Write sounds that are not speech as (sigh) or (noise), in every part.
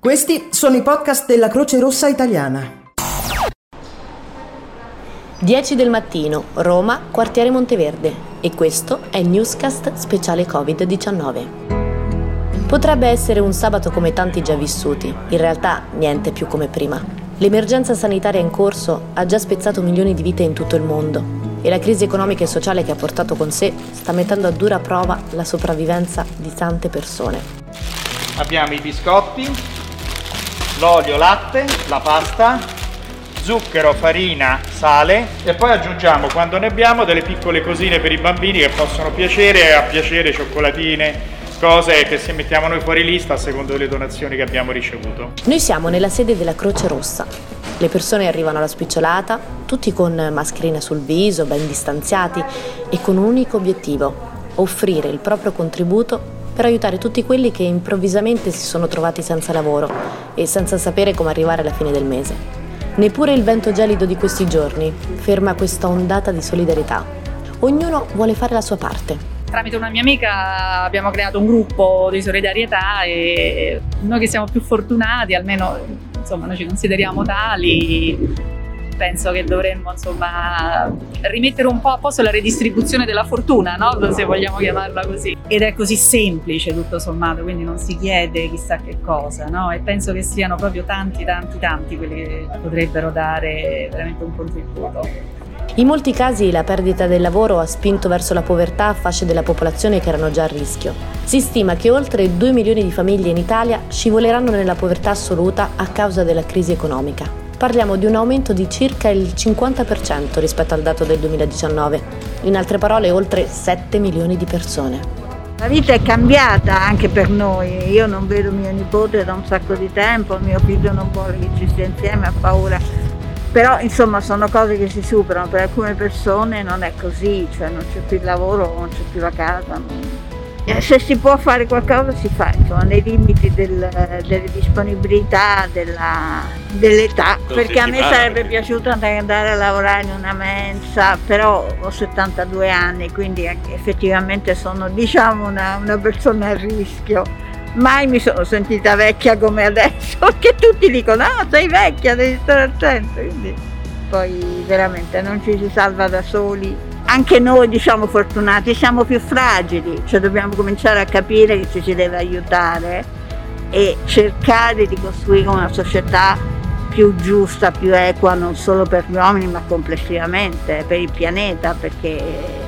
Questi sono i podcast della Croce Rossa Italiana. 10 del mattino, Roma, quartiere Monteverde. E questo è il newscast speciale Covid-19. Potrebbe essere un sabato come tanti già vissuti, in realtà niente più come prima. L'emergenza sanitaria in corso ha già spezzato milioni di vite in tutto il mondo e la crisi economica e sociale che ha portato con sé sta mettendo a dura prova la sopravvivenza di tante persone. Abbiamo i biscotti, l'olio, latte, la pasta, zucchero, farina, sale e poi aggiungiamo quando ne abbiamo delle piccole cosine per i bambini che possono piacere a piacere cioccolatine, cose che se mettiamo noi fuori lista a secondo delle donazioni che abbiamo ricevuto. Noi siamo nella sede della Croce Rossa. Le persone arrivano alla spicciolata, tutti con mascherina sul viso, ben distanziati e con un unico obiettivo, offrire il proprio contributo per aiutare tutti quelli che improvvisamente si sono trovati senza lavoro e senza sapere come arrivare alla fine del mese. Neppure il vento gelido di questi giorni ferma questa ondata di solidarietà. Ognuno vuole fare la sua parte. Tramite una mia amica abbiamo creato un gruppo di solidarietà e noi che siamo più fortunati, almeno insomma noi ci consideriamo tali, penso che dovremmo insomma rimettere un po' a posto la redistribuzione della fortuna, no? se vogliamo chiamarla così. Ed è così semplice tutto sommato, quindi non si chiede chissà che cosa, no? E penso che siano proprio tanti, tanti, tanti quelli che potrebbero dare veramente un contributo. In molti casi la perdita del lavoro ha spinto verso la povertà fasce della popolazione che erano già a rischio. Si stima che oltre 2 milioni di famiglie in Italia scivoleranno nella povertà assoluta a causa della crisi economica parliamo di un aumento di circa il 50% rispetto al dato del 2019, in altre parole oltre 7 milioni di persone. La vita è cambiata anche per noi, io non vedo mio nipote da un sacco di tempo, mio figlio non vuole che ci stia insieme, ha paura. Però insomma sono cose che si superano, per alcune persone non è così, cioè non c'è più il lavoro, non c'è più la casa. Non se si può fare qualcosa si fa, insomma, nei limiti del, delle disponibilità, della, dell'età, perché a me sarebbe piaciuto andare a lavorare in una mensa, però ho 72 anni, quindi effettivamente sono diciamo una, una persona a rischio. Mai mi sono sentita vecchia come adesso, (laughs) perché tutti dicono, no, sei vecchia, devi stare attento, quindi poi veramente non ci si salva da soli anche noi diciamo fortunati siamo più fragili, cioè dobbiamo cominciare a capire che ci si deve aiutare e cercare di costruire una società più giusta, più equa non solo per gli uomini ma complessivamente per il pianeta perché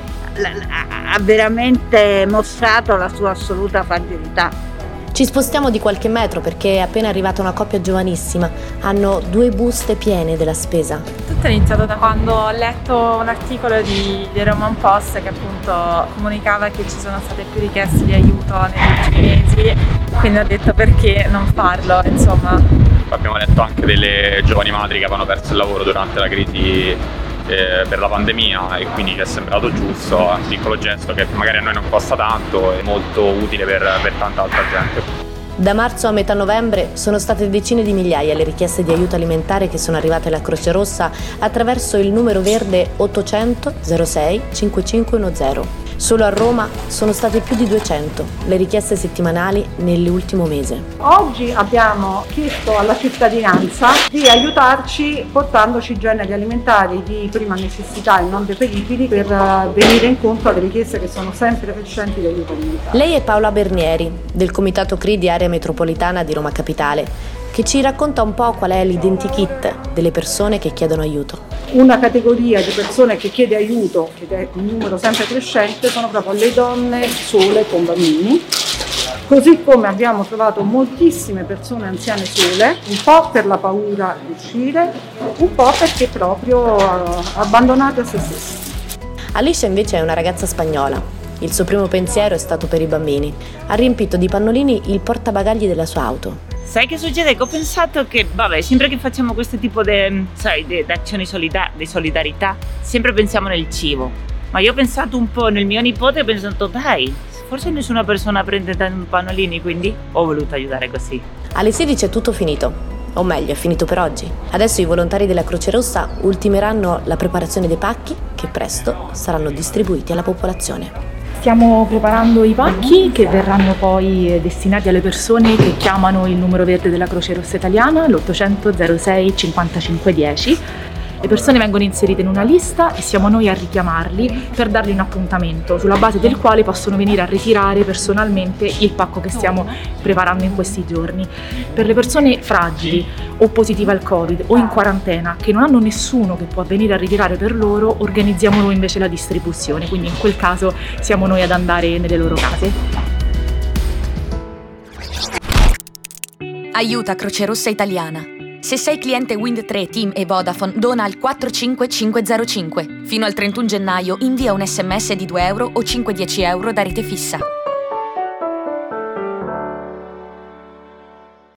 ha veramente mostrato la sua assoluta fragilità. Ci spostiamo di qualche metro perché è appena arrivata una coppia giovanissima. Hanno due buste piene della spesa. Tutto è iniziato da quando ho letto un articolo di, di Roman Post che appunto comunicava che ci sono state più richieste di aiuto negli ultimi mesi. Quindi ho detto perché non farlo, insomma. Abbiamo letto anche delle giovani madri che avevano perso il lavoro durante la crisi eh, per la pandemia e quindi ci è sembrato giusto, un piccolo gesto che magari a noi non costa tanto e molto utile per, per tanta altra gente. Da marzo a metà novembre sono state decine di migliaia le richieste di aiuto alimentare che sono arrivate alla Croce Rossa attraverso il numero verde 800 06 5510. Solo a Roma sono state più di 200 le richieste settimanali nell'ultimo mese. Oggi abbiamo chiesto alla cittadinanza di aiutarci portandoci generi alimentari di prima necessità e non deperibili per eh, venire incontro alle richieste che sono sempre crescenti di aiuto alimentare. Lei è Paola Bernieri, del Comitato CRI di Area Metropolitana di Roma Capitale che ci racconta un po' qual è l'identikit delle persone che chiedono aiuto. Una categoria di persone che chiede aiuto, ed è un numero sempre crescente, sono proprio le donne sole con bambini, così come abbiamo trovato moltissime persone anziane sole, un po' per la paura di uscire, un po' perché proprio eh, abbandonate a se stesse. Alicia invece è una ragazza spagnola. Il suo primo pensiero è stato per i bambini. Ha riempito di pannolini il portabagagli della sua auto Sai che succede? Che ho pensato che, vabbè, sempre che facciamo questo tipo di azioni solidar- di solidarietà, sempre pensiamo nel cibo. Ma io ho pensato un po' nel mio nipote e ho pensato, dai, forse nessuna persona prende tanti pannolini, quindi ho voluto aiutare così. Alle 16 è tutto finito. O meglio, è finito per oggi. Adesso i volontari della Croce Rossa ultimeranno la preparazione dei pacchi che presto saranno distribuiti alla popolazione. Stiamo preparando i pacchi che verranno poi destinati alle persone che chiamano il numero verde della Croce Rossa Italiana, l'800 06 5510 le persone vengono inserite in una lista e siamo noi a richiamarli per dargli un appuntamento sulla base del quale possono venire a ritirare personalmente il pacco che stiamo preparando in questi giorni. Per le persone fragili o positive al Covid o in quarantena che non hanno nessuno che può venire a ritirare per loro, organizziamo noi invece la distribuzione, quindi in quel caso siamo noi ad andare nelle loro case. Aiuta Croce Rossa Italiana. Se sei cliente Wind 3, Team e Vodafone, dona al 45505. Fino al 31 gennaio invia un sms di 2 euro o 5-10 euro da rete fissa.